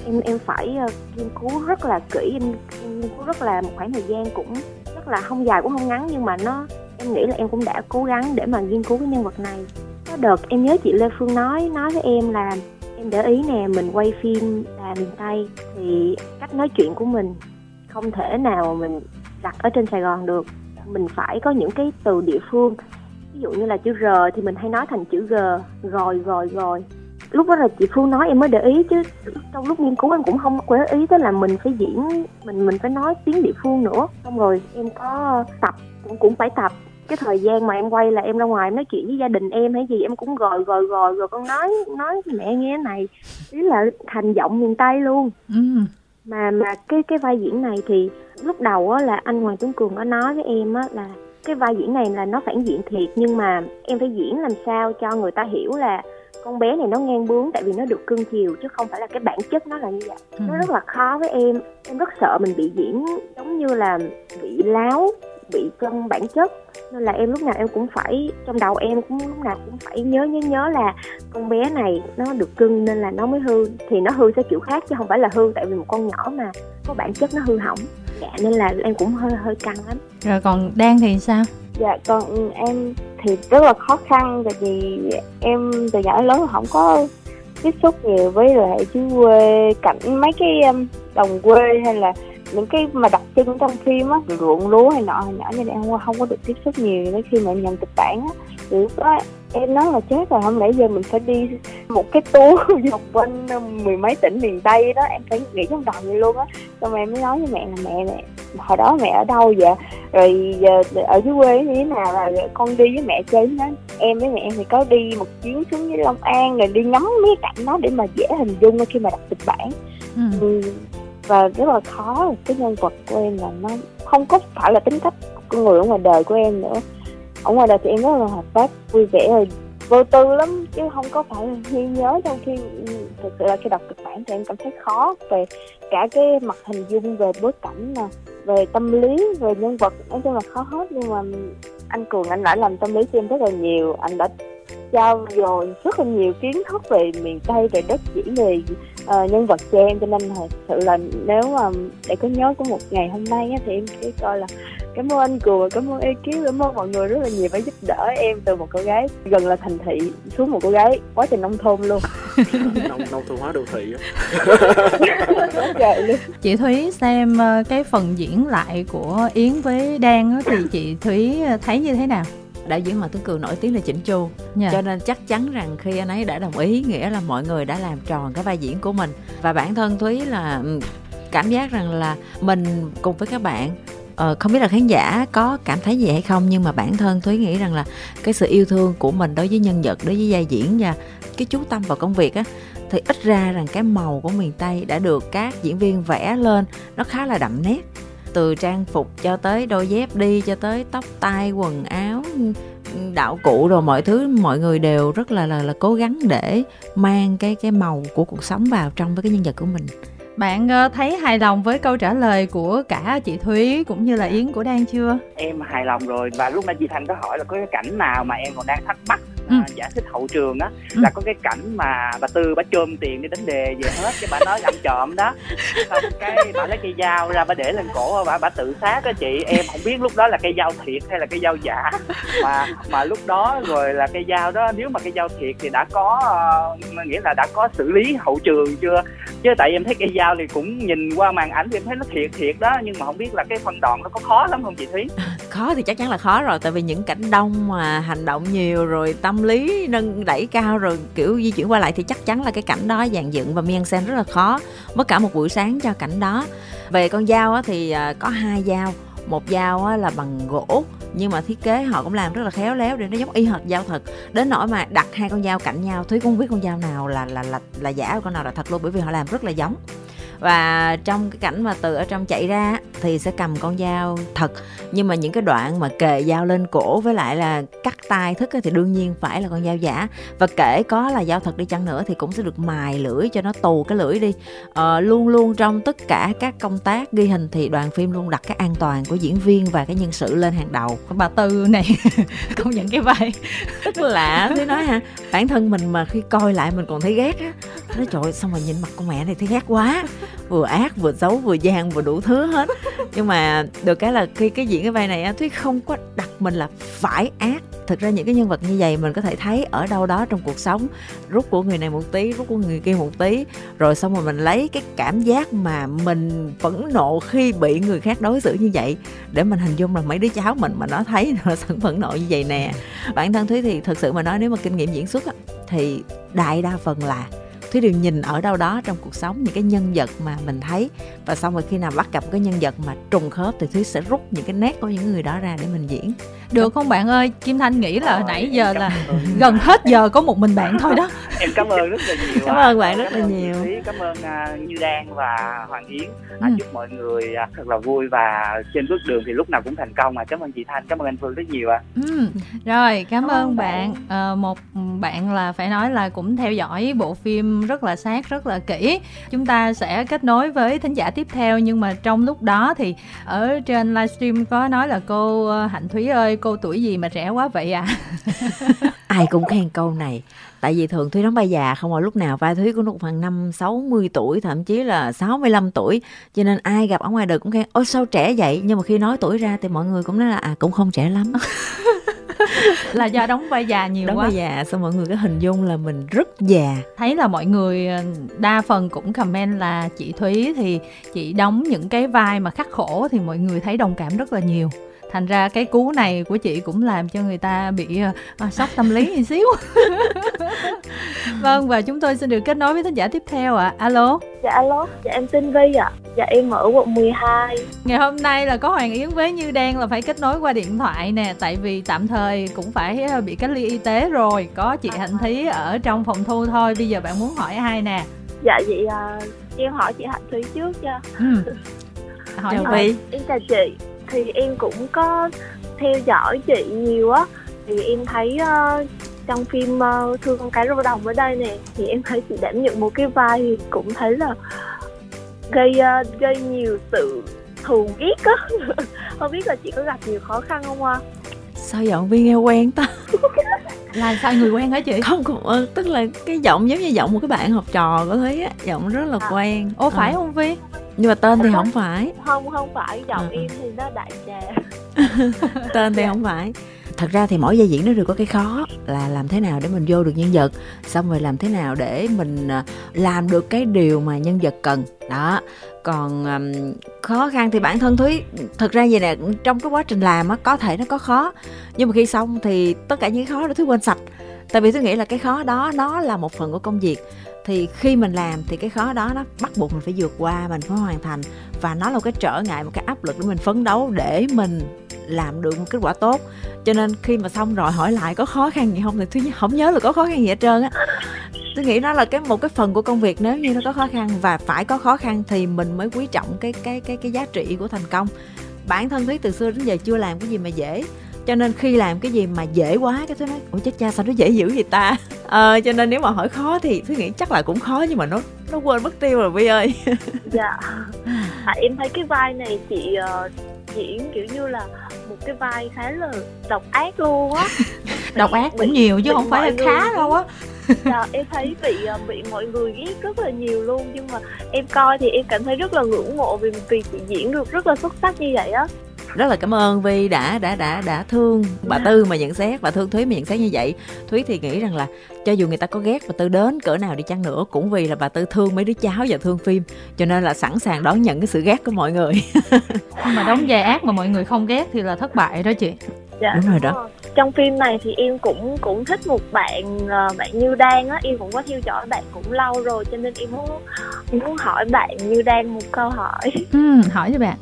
em em, em phải ờ, nghiên cứu rất là kỹ em, em nghiên cứu rất là một khoảng thời gian cũng rất là không dài cũng không ngắn nhưng mà nó em nghĩ là em cũng đã cố gắng để mà nghiên cứu cái nhân vật này. Có đợt em nhớ chị Lê Phương nói nói với em là em để ý nè, mình quay phim là miền Tây thì cách nói chuyện của mình không thể nào mình đặt ở trên Sài Gòn được. Mình phải có những cái từ địa phương, ví dụ như là chữ R thì mình hay nói thành chữ G, rồi rồi rồi. Lúc đó là chị Phương nói em mới để ý chứ. Trong lúc nghiên cứu em cũng không có để ý tới là mình phải diễn, mình mình phải nói tiếng địa phương nữa. Xong rồi em có tập, cũng cũng phải tập cái thời gian mà em quay là em ra ngoài em nói chuyện với gia đình em hay gì em cũng gọi gọi gọi rồi con nói nói với mẹ nghe này. Ý là thành giọng miền Tây luôn. Ừ. mà mà cái cái vai diễn này thì lúc đầu á là anh Hoàng Tuấn Cường có nói với em á là cái vai diễn này là nó phản diện thiệt nhưng mà em phải diễn làm sao cho người ta hiểu là con bé này nó ngang bướng tại vì nó được cưng chiều chứ không phải là cái bản chất nó là như vậy. Ừ. nó rất là khó với em. Em rất sợ mình bị diễn giống như là bị láo bị cân bản chất. Nên là em lúc nào em cũng phải trong đầu em cũng lúc nào cũng phải nhớ nhớ nhớ là con bé này nó được cưng nên là nó mới hư. Thì nó hư theo kiểu khác chứ không phải là hư tại vì một con nhỏ mà có bản chất nó hư hỏng. Dạ nên là em cũng hơi hơi căng lắm. Rồi còn Đan thì sao? Dạ còn em thì rất là khó khăn tại vì em từ nhỏ lớn không có tiếp xúc nhiều với lại chứ quê cảnh mấy cái um, đồng quê hay là những cái mà đặc trưng trong phim á ruộng lúa hay nọ hay nhỏ như em không, có được tiếp xúc nhiều. Đến khi mà em nhận kịch bản á thì lúc đó em nói là chết rồi không lẽ giờ mình phải đi một cái tour vòng quanh mười mấy tỉnh miền tây đó. Em phải nghĩ trong đầu vậy luôn á. Xong rồi em mới nói với mẹ là mẹ mẹ hồi đó mẹ ở đâu vậy? Rồi giờ ở dưới quê như thế nào? Là con đi với mẹ chơi nó. Em với mẹ em thì có đi một chuyến xuống với Long An rồi đi ngắm mấy cảnh đó để mà dễ hình dung khi mà đọc kịch bản. Ừ và rất là khó, cái nhân vật của em là nó không có phải là tính cách của người ở ngoài đời của em nữa. Ở ngoài đời thì em rất là hoạt bát vui vẻ rồi vô tư lắm, chứ không có phải là ghi nhớ trong khi, thực sự là khi đọc kịch bản thì em cảm thấy khó về cả cái mặt hình dung, về bối cảnh nè, về tâm lý, về nhân vật. Nói chung là khó hết, nhưng mà anh cường, anh đã làm tâm lý cho em rất là nhiều. Anh đã trao dồi rất là nhiều kiến thức về miền tây, về đất chỉ về ờ, nhân vật cho em cho nên thật sự là nếu mà để có nhớ của một ngày hôm nay á, thì em sẽ coi là cảm ơn anh cường cảm ơn ekip cảm ơn mọi người rất là nhiều đã giúp đỡ em từ một cô gái gần là thành thị xuống một cô gái quá trình nông thôn luôn. Nông nông thôn hóa đô thị á. chị Thúy xem ờ, cái phần diễn lại của Yến với Đan á, thì chị Thúy ờ, thấy như thế nào đạo diễn Hoàng Tuấn Cường nổi tiếng là chỉnh chu. Dạ. cho nên chắc chắn rằng khi anh ấy đã đồng ý nghĩa là mọi người đã làm tròn cái vai diễn của mình. Và bản thân Thúy là ừ, cảm giác rằng là mình cùng với các bạn ờ, không biết là khán giả có cảm thấy gì hay không nhưng mà bản thân thúy nghĩ rằng là cái sự yêu thương của mình đối với nhân vật đối với vai diễn và cái chú tâm vào công việc á thì ít ra rằng cái màu của miền tây đã được các diễn viên vẽ lên nó khá là đậm nét. Từ trang phục cho tới đôi dép đi cho tới tóc tai quần áo đạo cụ rồi mọi thứ mọi người đều rất là là là cố gắng để mang cái cái màu của cuộc sống vào trong với cái nhân vật của mình bạn ờ, thấy hài lòng với câu trả lời của cả chị Thúy cũng như là Yến của Đan chưa? Em hài lòng rồi và lúc nãy chị Thành có hỏi là có cái cảnh nào mà em còn đang thắc mắc ừ. giải thích hậu trường á ừ. là có cái cảnh mà bà tư bà chôm tiền đi đánh đề về hết cái bà nói ăn trộm đó. Xong cái bà lấy cây dao ra bà để lên cổ bà bà tự sát á chị. Em không biết lúc đó là cây dao thiệt hay là cây dao giả. Mà mà lúc đó rồi là cây dao đó nếu mà cây dao thiệt thì đã có uh, nghĩa là đã có xử lý hậu trường chưa? Chứ tại em thấy cây dao thì cũng nhìn qua màn ảnh thì em thấy nó thiệt thiệt đó nhưng mà không biết là cái phân đoạn nó có khó lắm không chị thúy khó thì chắc chắn là khó rồi, tại vì những cảnh đông mà hành động nhiều rồi tâm lý nâng đẩy cao rồi kiểu di chuyển qua lại thì chắc chắn là cái cảnh đó dàn dựng và miên sen rất là khó. Mất cả một buổi sáng cho cảnh đó. Về con dao thì à, có hai dao. Một dao là bằng gỗ, nhưng mà thiết kế họ cũng làm rất là khéo léo để nó giống y hệt dao thật. Đến nỗi mà đặt hai con dao cạnh nhau, thúy cũng không biết con dao nào là là là là giả con nào là thật luôn, bởi vì họ làm rất là giống và trong cái cảnh mà từ ở trong chạy ra thì sẽ cầm con dao thật. Nhưng mà những cái đoạn mà kề dao lên cổ với lại là cắt tay thức thì đương nhiên phải là con dao giả. Và kể có là dao thật đi chăng nữa thì cũng sẽ được mài lưỡi cho nó tù cái lưỡi đi. Ờ, luôn luôn trong tất cả các công tác ghi hình thì đoàn phim luôn đặt cái an toàn của diễn viên và cái nhân sự lên hàng đầu. Bà tư này công nhận cái vai. Tức là thế nói ha bản thân mình mà khi coi lại mình còn thấy ghét á. Nói trời xong rồi nhìn mặt con mẹ này thấy ghét quá vừa ác vừa xấu vừa gian vừa đủ thứ hết. Nhưng mà được cái là khi cái diễn cái vai này á thúy không có đặt mình là phải ác. Thực ra những cái nhân vật như vậy mình có thể thấy ở đâu đó trong cuộc sống rút của người này một tí rút của người kia một tí rồi xong rồi mình lấy cái cảm giác mà mình phẫn nộ khi bị người khác đối xử như vậy để mình hình dung là mấy đứa cháu mình mà nó thấy nó sẵn phẫn nộ như vậy nè. Bản thân thúy thì thật sự mà nói nếu mà kinh nghiệm diễn xuất á, thì đại đa phần là thúy đều nhìn ở đâu đó trong cuộc sống, những cái nhân vật mà mình thấy, và xong rồi khi nào bắt gặp cái nhân vật mà trùng khớp thì thúy sẽ rút những cái nét của những người đó ra để mình diễn được không bạn ơi? Kim thanh nghĩ là nãy giờ là gần hết giờ có một mình bạn thôi đó. Em cảm ơn rất là nhiều cảm ơn bạn rất là nhiều. Cảm ơn uh, như đan và hoàng yến. Ừ. chúc mọi người uh, thật là vui và trên bước đường thì lúc nào cũng thành công à cảm ơn chị thanh cảm ơn anh phương rất nhiều ạ. À. ừ. rồi cảm, cảm ơn bạn, bạn. Uh, một bạn là phải nói là cũng theo dõi bộ phim rất là sát rất là kỹ. Chúng ta sẽ kết nối với thính giả tiếp theo nhưng mà trong lúc đó thì ở trên livestream có nói là cô hạnh thúy ơi cô tuổi gì mà trẻ quá vậy à? Ai cũng khen câu này. Tại vì thường thúy đóng vai già không mà lúc nào vai thúy cũng được khoảng năm sáu mươi tuổi thậm chí là 65 tuổi. Cho nên ai gặp ở ngoài đời cũng khen ôi sao trẻ vậy? Nhưng mà khi nói tuổi ra thì mọi người cũng nói là à cũng không trẻ lắm. Là do đóng vai già nhiều đóng quá. vai già xong mọi người có hình dung là mình rất già. Thấy là mọi người ờ, đa phần cũng comment là chị thúy thì chị đóng những cái vai mà khắc khổ thì mọi người thấy đồng cảm rất là nhiều thành ra cái cú này của chị cũng làm cho người ta bị uh, sốc tâm lý một xíu. Vâng và chúng tôi xin được kết nối với thính giả tiếp theo ạ. À. alo. Dạ alo. Dạ em tên vi ạ. À. dạ em ở quận 12 ngày hôm nay là có hoàng yến với như đen là phải kết nối qua điện thoại nè tại vì tạm thời cũng phải bị cách ly y tế rồi. Có chị hạnh thí ở trong phòng thu thôi. Bây giờ bạn muốn hỏi ai nè? Dạ vậy uh, em hỏi chị hạnh thúy trước cho ừ. hỏi chào vi. Em chào chị thì em cũng có theo dõi chị nhiều á. Thì em thấy uh, trong phim uh, thương con cái rô đồng ở đây nè thì em thấy chị đảm nhận một cái vai thì cũng thấy là gây uh, gây nhiều sự thù ghét á. Không biết là chị có gặp nhiều khó khăn không ạ? Sao giọng viên nghe quen ta là sao người quen hả chị? Không cũng tức là cái giọng giống như giọng một cái bạn học trò của thúy á giọng rất là à. quen. Ô phải à. không vi nhưng mà tên thì không phải. không không phải giọng ừ. em thì nó đại trà. Tên thì không phải. Thật ra thì mỗi vai diễn nó đều có cái khó là làm thế nào để mình vô được nhân vật xong rồi làm thế nào để mình à, làm được cái điều mà nhân vật cần. Đó còn um, khó khăn thì bản thân thúy thật ra vậy nè trong cái quá trình làm á có thể nó có khó. Nhưng mà khi xong thì tất cả những khó đó thúy quên sạch. Tại vì tôi nghĩ là cái khó đó nó là một phần của công việc. Thì khi mình làm thì cái khó đó nó bắt buộc mình phải vượt qua mình phải hoàn thành. Và nó là một cái trở ngại một cái áp lực để mình phấn đấu để mình làm được một kết quả tốt. Cho nên khi mà xong rồi hỏi lại có khó khăn gì không thì thứ không nhớ là có khó khăn gì hết trơn á tôi nghĩ nó là cái một cái phần của công việc nếu như nó có khó khăn và phải có khó khăn thì mình mới quý trọng cái cái cái cái giá trị của thành công. Bản thân thúy từ xưa đến giờ chưa làm cái gì mà dễ cho nên khi làm cái gì mà dễ quá cái thứ nói ủa chết cha sao nó dễ dữ vậy ta? Ờ, cho nên nếu mà hỏi khó thì tôi nghĩ chắc là cũng khó nhưng mà nó nó quên mất tiêu rồi vi ơi. Dạ. À, em thấy cái vai này chị uh, diễn kiểu như là một cái vai khá là độc ác luôn á. Độc ác cũng nhiều chứ không phải là khá đâu á dạ em thấy bị ờ, bị mọi người ghét rất là nhiều luôn nhưng mà em coi thì em cảm thấy rất là ngưỡng mộ vì vì chị diễn được rất là xuất sắc như vậy á. Rất là cảm ơn vi đã đã đã đã thương bà tư mà nhận xét và thương thúy mà nhận xét như vậy. Thúy thì nghĩ rằng là cho dù người ta có ghét bà tư đến cỡ nào đi chăng nữa cũng vì là bà tư thương mấy đứa cháu và thương phim cho nên là sẵn sàng đón nhận cái sự ghét của mọi người. Nhưng mà đóng vai ác mà mọi người không ghét thì là thất bại đó chị dạ đúng rồi đó. trong phim này thì em cũng cũng thích một bạn ờ, bạn như đan á. Em cũng có theo dõi bạn cũng lâu rồi cho nên em muốn em muốn hỏi bạn như đan một câu hỏi. Ừ, hỏi cho bạn.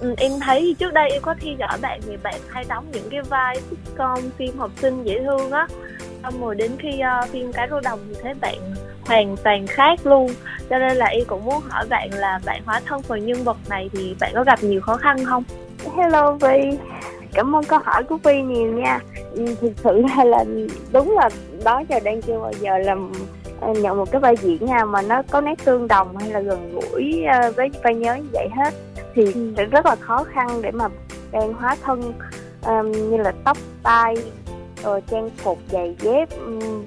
Ừ, em thấy trước đây em có theo dõi bạn thì bạn hay đóng những cái vai sitcom phim học sinh dễ thương á. Xong rồi đến khi uh, phim cái rô đồng thì thấy bạn hoàn toàn khác luôn. Cho nên là em cũng muốn hỏi bạn là bạn hóa thân phần nhân vật này thì bạn có gặp nhiều khó khăn không? Hello vi cảm ơn câu hỏi của vi nhiều nha. Ừ, thực sự là, là đúng là đó giờ đang chưa bao giờ làm ờ, nhận một cái vai diễn nào mà nó có nét tương đồng hay là gần gũi ờ, với vai nhớ như vậy hết. Thì ừ. rất là khó khăn để mà đang hóa thân um, như là tóc tai rồi trang phục giày dép um,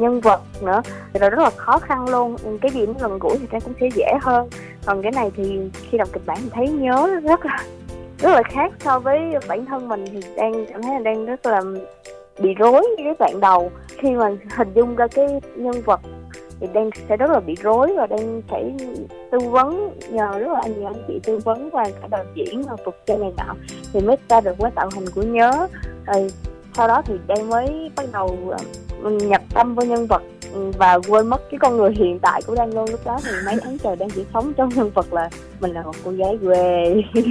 nhân vật nữa. Thì là rất là khó khăn luôn. Cái gì nó gần gũi thì trang cũng sẽ dễ hơn. Còn cái này thì khi đọc kịch bản thì thấy nhớ rất là rất là khác so với bản thân mình thì đang cảm thấy là đang rất là bị rối với đoạn đầu. Khi mà hình dung ra cái nhân vật thì đang sẽ rất là bị rối và đang phải tư vấn, nhờ rất là nhiều anh chị tư vấn và cả đạo diễn và phục trang này nọ thì mới ra được cái tạo hình của nhớ. Rồi sau đó thì đang mới bắt đầu ờ, nhập tâm vào nhân vật và quên mất cái con người hiện tại của Đan luôn lúc đó thì mấy tháng trời đang chỉ sống trong nhân vật là mình là một cô gái quê ừ.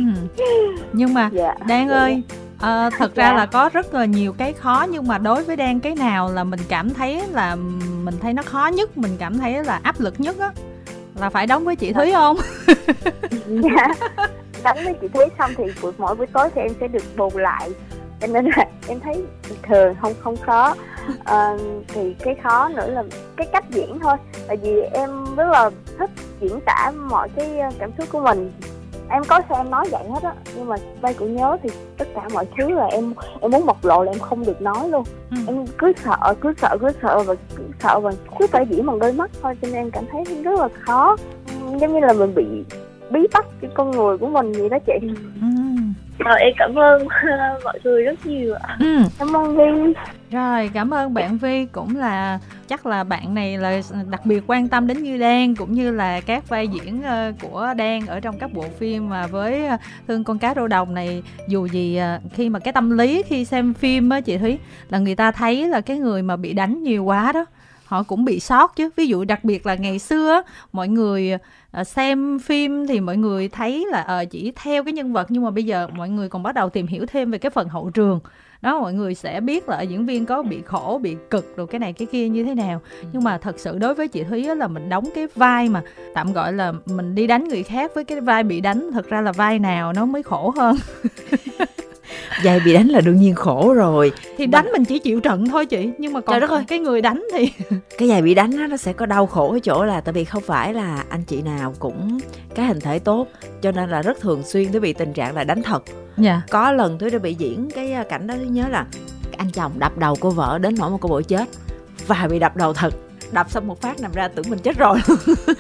nhưng mà dạ. Đan ơi À, thật ra dạ. là có rất là nhiều cái khó nhưng mà đối với Đan cái nào là mình cảm thấy là mình thấy nó khó nhất mình cảm thấy là áp lực nhất á là phải đóng với chị Thúy không? dạ đóng với chị Thúy xong thì buổi mỗi buổi tối thì em sẽ được bù lại cho nên là em thấy thường không không khó. À, thì cái khó nữa là cái cách diễn thôi. Tại vì em rất là thích diễn tả mọi cái ờ, cảm xúc của mình. Em có sao em nói vậy hết á nhưng mà vai của nhớ thì tất cả mọi thứ là em em muốn bộc lộ là em không được nói luôn. Ừ. em cứ sợ cứ sợ cứ sợ và cứ sợ và cứ phải diễn bằng đôi mắt thôi cho nên em cảm thấy rất là khó. Giống như là mình bị bí bắt cái con người của mình vậy đó chị. Ừ Ờ, em cảm ơn mọi người rất nhiều ạ. Ừ. Cảm ơn Vi. Rồi, cảm ơn bạn Vi cũng là chắc là bạn này là đặc biệt quan tâm đến Như Đan cũng như là các vai diễn ờ, của Đan ở trong các bộ phim mà với ờ, thương con cá rô đồng này dù gì ờ, khi mà cái tâm lý khi xem phim á chị Thúy là người ta thấy là cái người mà bị đánh nhiều quá đó họ cũng bị sót chứ. Ví dụ đặc biệt là ngày xưa mọi người Ờ, xem phim thì mọi người thấy là uh, chỉ theo cái nhân vật nhưng mà bây giờ mọi người còn bắt đầu tìm hiểu thêm về cái phần hậu trường. Đó mọi người sẽ biết là diễn viên có bị khổ bị cực rồi cái này cái kia như thế nào. Nhưng mà thật sự đối với chị thúy là mình đóng cái vai mà tạm gọi là mình đi đánh người khác với cái vai bị đánh thật ra là vai nào nó mới khổ hơn vai bị đánh là đương nhiên khổ rồi. Thì đánh mình chỉ chịu trận thôi chị nhưng mà còn Trời đất ơi. cái người đánh thì cái vai bị đánh đó, nó sẽ có đau khổ ở chỗ là tại vì không phải là anh chị nào cũng cái hình thể tốt cho nên là rất thường xuyên tôi bị tình trạng là đánh thật. Dạ. có lần tôi đã bị diễn cái à, cảnh đó tôi nhớ là anh chồng đập đầu cô vợ đến nỗi một cô vợ chết và bị đập đầu thật. Đập xong một phát nằm ra tưởng mình chết rồi.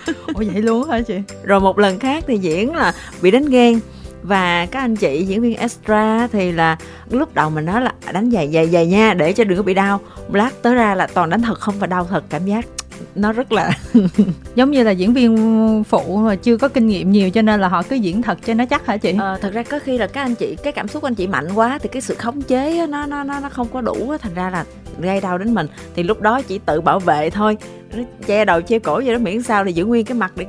Ủa vậy luôn hả chị? Rồi một lần khác thì diễn là bị đánh ghen và các anh chị diễn viên extra thì là lúc đầu mình nói là đánh dày dày dày nha để cho đừng có bị đau. Lát tới ra là toàn đánh thật không và đau thật cảm giác nó rất là giống như là diễn viên phụ mà chưa có kinh nghiệm nhiều cho nên là họ cứ diễn thật cho nó chắc hả chị? Ờ, thật ra có khi là các anh chị cái cảm xúc anh chị mạnh quá thì cái sự khống chế nó nó nó nó không có đủ thành ra là gây đau đến mình. Thì lúc đó chỉ tự bảo vệ thôi. Che đầu che cổ vậy đó miễn sao là giữ nguyên cái mặt để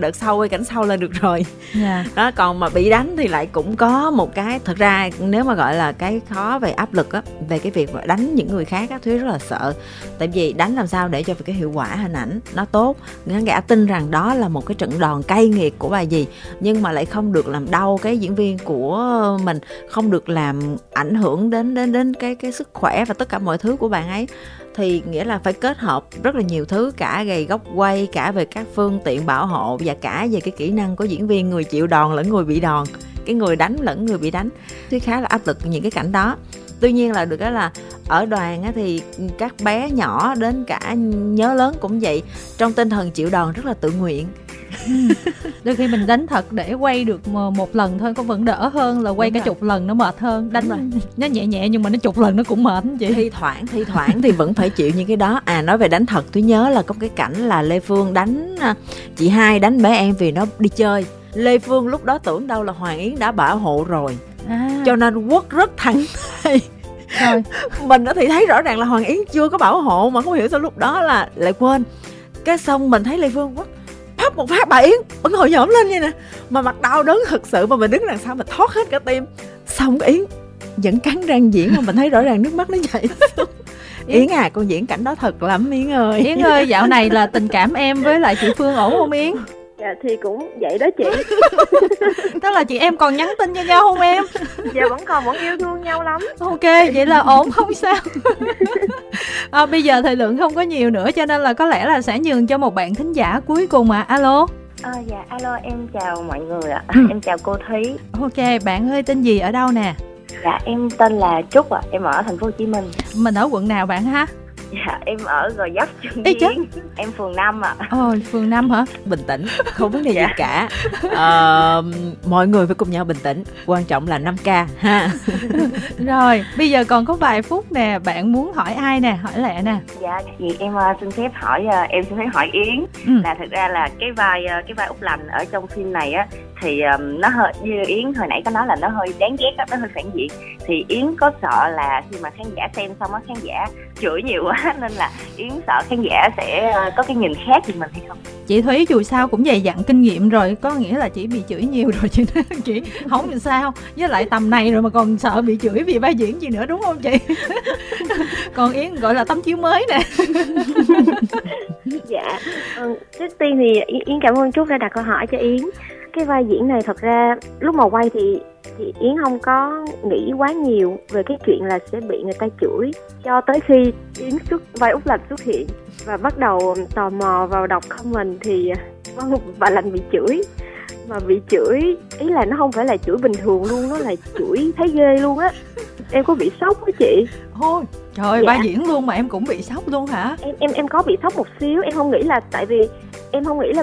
đợt sau cảnh sau là được rồi yeah. Dạ. đó còn mà bị đánh thì lại cũng có một cái thật ra nếu mà gọi là cái khó về áp lực á về cái việc mà đánh những người khác á thúy rất là sợ tại vì đánh làm sao để cho cái hiệu quả hình ảnh nó tốt khán giả tin rằng đó là một cái trận đòn cay nghiệt của bài gì nhưng mà lại không được làm đau cái diễn viên của mình không được làm ảnh hưởng đến đến đến cái cái sức khỏe và tất cả mọi thứ của bạn ấy thì nghĩa là phải kết hợp rất là nhiều thứ, cả về góc quay, cả về các phương tiện bảo hộ và cả về cái kỹ năng của diễn viên người chịu đòn lẫn người bị đòn, cái người đánh lẫn người bị đánh. Thì khá là áp lực những cái cảnh đó. Tuy nhiên là được cái là ở đoàn thì các bé nhỏ đến cả nhớ lớn cũng vậy, trong tinh thần chịu đòn rất là tự nguyện. đôi khi mình đánh thật để quay được một lần thôi có vẫn đỡ hơn là quay Đúng cả rồi. chục lần nó mệt hơn. Đánh nó nhẹ nhẹ nhưng mà nó chục lần nó cũng mệt chị. Thi thoảng thi thoảng thì vẫn phải chịu những cái đó. À nói về đánh thật tôi nhớ là có cái cảnh là lê phương đánh à, chị hai đánh bé em vì nó đi chơi. Lê phương lúc đó tưởng đâu là hoàng yến đã bảo hộ rồi. À. cho nên quất rất thẳng tay rồi. Mình đã thì thấy rõ ràng là hoàng yến chưa có bảo hộ mà không hiểu sao lúc đó là lại quên. Cái xong mình thấy lê phương quất hấp một phát bà yến vẫn ngồi nhổm lên như nè. Mà mặt đau đớn thật sự mà mình đứng đằng sau mà thoát hết cả tim. Xong cái yến vẫn cắn răng diễn mà mình thấy rõ ràng nước mắt nó chảy Yến à con diễn cảnh đó thật lắm Yến ơi. Yến ơi dạo này là tình cảm em với lại chị Phương ổn không Yến dạ thì cũng vậy đó chị. Tức là chị em còn nhắn tin cho nhau không em? Dạ vẫn còn vẫn yêu thương nhau lắm. Ok vậy là ổn không sao? À, bây giờ thời lượng không có nhiều nữa cho nên là có lẽ là sẽ nhường cho một bạn thính giả cuối cùng à alo? À, dạ alo em chào mọi người ạ. Ừ. em chào cô thúy. Ok bạn ơi tên gì ở đâu nè? Dạ em tên là trúc ạ. À. em ở thành phố hồ chí minh. Mình ở quận nào bạn ha Dạ em ở Gò Vấp Trương Ê, Em phường 5 ạ. À. Ồ phường 5 hả? Bình tĩnh Không vấn đề dạ. gì cả. À, Mọi người phải cùng nhau bình tĩnh Quan trọng là 5K ha. Rồi bây giờ còn có vài phút nè Bạn muốn hỏi ai nè Hỏi lẹ nè. Dạ thì em uh, xin phép hỏi Em xin phép hỏi Yến. Ừ. Là thực ra là cái vai cái vai Úc Lành ở trong phim này á thì um, nó hơi như yến hồi nãy có nói là nó hơi đáng ghét đó, nó hơi phản diện. Thì yến có sợ là khi mà khán giả xem xong á khán giả chửi nhiều quá nên là yến sợ khán giả sẽ uh, có cái nhìn khác về mình hay không? Chị thúy dù sao cũng dày dặn kinh nghiệm rồi có nghĩa là chỉ bị chửi nhiều rồi chị chị không làm sao. Với lại tầm này rồi mà còn sợ bị chửi vì vai diễn gì nữa đúng không chị? Còn yến gọi là tấm chiếu mới nè. Dạ ừ, trước tiên thì yến cảm ơn trúc đã đặt câu hỏi cho yến cái vai diễn này thật ra lúc mà quay thì thì yến không có nghĩ quá nhiều về cái chuyện là sẽ bị người ta chửi cho tới khi yến xuất, vai út lành xuất hiện và bắt đầu tò mò vào đọc comment thì vâng bà lành bị chửi. Mà bị chửi, ý là nó không phải là chửi bình thường luôn, nó là chửi thấy ghê luôn á em có bị sốc á chị? Thôi trời ơi dạ. ba diễn luôn mà em cũng bị sốc luôn hả? Em em em có bị sốc một xíu em không nghĩ là tại vì em không nghĩ là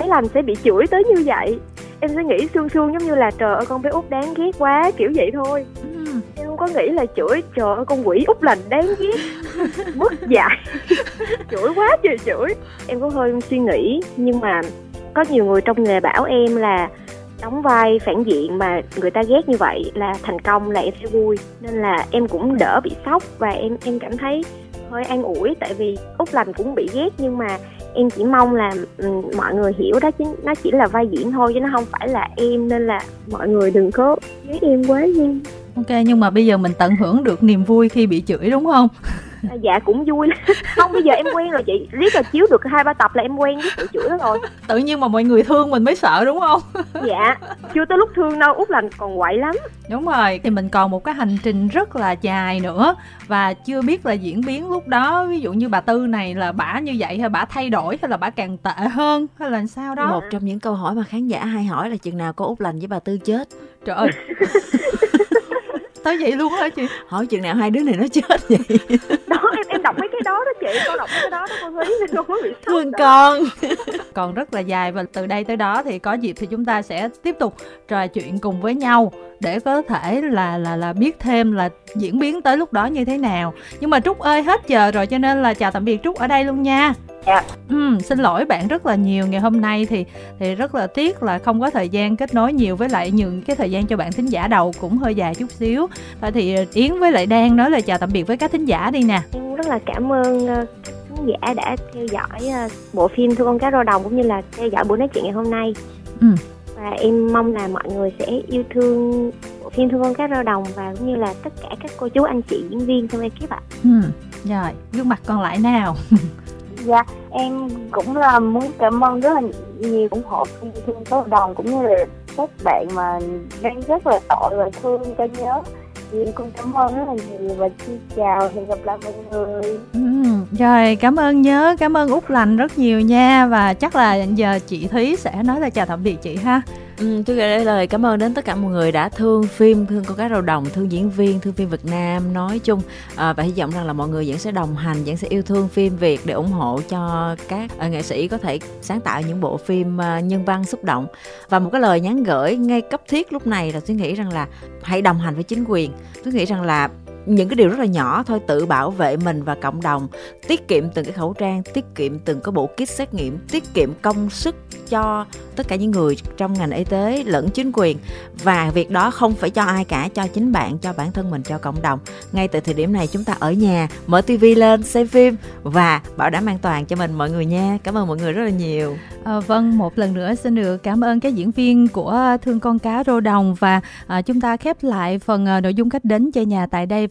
bé lành sẽ bị chửi tới như vậy. Em sẽ nghĩ sương sương giống như là trời ơi con bé út đáng ghét quá kiểu vậy thôi. Ừ. em không có nghĩ là chửi trời ơi con quỷ út lành đáng ghét mất dạy chửi quá trời chửi em có hơi suy nghĩ nhưng mà có nhiều người trong nghề bảo em là đóng vai phản diện mà người ta ghét như vậy là thành công là em sẽ vui. Nên là em cũng đỡ bị sốc và em em cảm thấy hơi an ủi tại vì út lành cũng bị ghét nhưng mà em chỉ mong là um, mọi người hiểu đó chính nó chỉ là vai diễn thôi chứ nó không phải là em. Nên là mọi người đừng có ghét em quá nha. Ok nhưng mà bây giờ mình tận hưởng được niềm vui khi bị chửi đúng không? À, dạ cũng vui không bây giờ em quen rồi chị. Riết là chiếu được hai ba tập là em quen với sự chửi đó rồi. Tự nhiên mà mọi người thương mình mới sợ đúng không? Dạ chưa tới lúc thương đâu. Út lành còn quậy lắm. Đúng rồi thì mình còn một cái hành trình rất là dài nữa. Và chưa biết là diễn biến lúc đó ví dụ như bà tư này là bả như vậy hay bả thay đổi hay là bả càng tệ hơn hay là sao đó. Một trong những câu hỏi mà khán giả hay hỏi là chừng nào có út lành với bà tư chết? Trời ơi tới vậy luôn hả chị? Hỏi chừng nào hai đứa này nó chết vậy. Đó em em đọc mấy cái đó đó chị con đọc mấy cái đó đó con thấy con mới bị thương con. Còn rất là dài và từ đây tới đó thì có dịp thì chúng ta sẽ tiếp tục trò chuyện cùng với nhau để có thể là là là biết thêm là diễn biến tới lúc đó như thế nào. Nhưng mà trúc ơi hết giờ rồi cho nên là chào tạm biệt trúc ở đây luôn nha Dạ. Ừ, xin lỗi bạn rất là nhiều ngày hôm nay thì thì rất là tiếc là không có thời gian kết nối nhiều với lại nhường cái thời gian cho bạn thính giả đầu cũng hơi dài chút xíu. Và thì Yến với lại Đan nói là chào tạm biệt với các thính giả đi nè. Em rất là cảm ơn khán giả đã theo dõi uh, bộ phim Thương con cá rô đồng cũng như là theo dõi buổi nói chuyện ngày hôm nay. Ừ. Và em mong là mọi người sẽ yêu thương bộ phim Thương con cá rô đồng và cũng như là tất cả các cô chú anh chị diễn viên trong ekip ạ. Ừ. Rồi, gương mặt còn lại nào? dạ em cũng là muốn cảm ơn rất là nhiều ủng hộ thương số đồng cũng như là các bạn mà đang rất là tội và thương cho nhớ. Thì em cũng cảm ơn rất là nhiều và xin chào hẹn gặp lại mọi người. Ừ, rồi cảm ơn nhớ cảm ơn út lành rất nhiều nha. Và chắc là giờ chị thúy sẽ nói là chào tạm biệt chị ha. Ừ, tôi gửi lời cảm ơn đến tất cả mọi người đã thương phim, thương con cá rầu đồng, thương diễn viên, thương phim Việt Nam nói chung à, và hy vọng rằng là mọi người vẫn sẽ đồng hành, vẫn sẽ yêu thương phim Việt để ủng hộ cho các uh, nghệ sĩ có thể sáng tạo những bộ phim uh, nhân văn xúc động và một cái lời nhắn gửi ngay cấp thiết lúc này là tôi nghĩ rằng là hãy đồng hành với chính quyền. Tôi nghĩ rằng là những cái điều rất là nhỏ thôi tự bảo vệ mình và cộng đồng tiết kiệm từng cái khẩu trang tiết kiệm từng cái bộ kit xét nghiệm tiết kiệm công sức cho tất cả những người trong ngành y tế lẫn chính quyền. Và việc đó không phải cho ai cả cho chính bạn cho bản thân mình cho cộng đồng. Ngay từ thời điểm này chúng ta ở nhà mở tivi lên xem phim và bảo đảm an toàn cho mình mọi người nha. Cảm ơn mọi người rất là nhiều. À, vâng một lần nữa xin được cảm ơn các diễn viên của thương con cá rô đồng và à, chúng ta khép lại phần à, nội dung cách đến chơi nhà tại đây.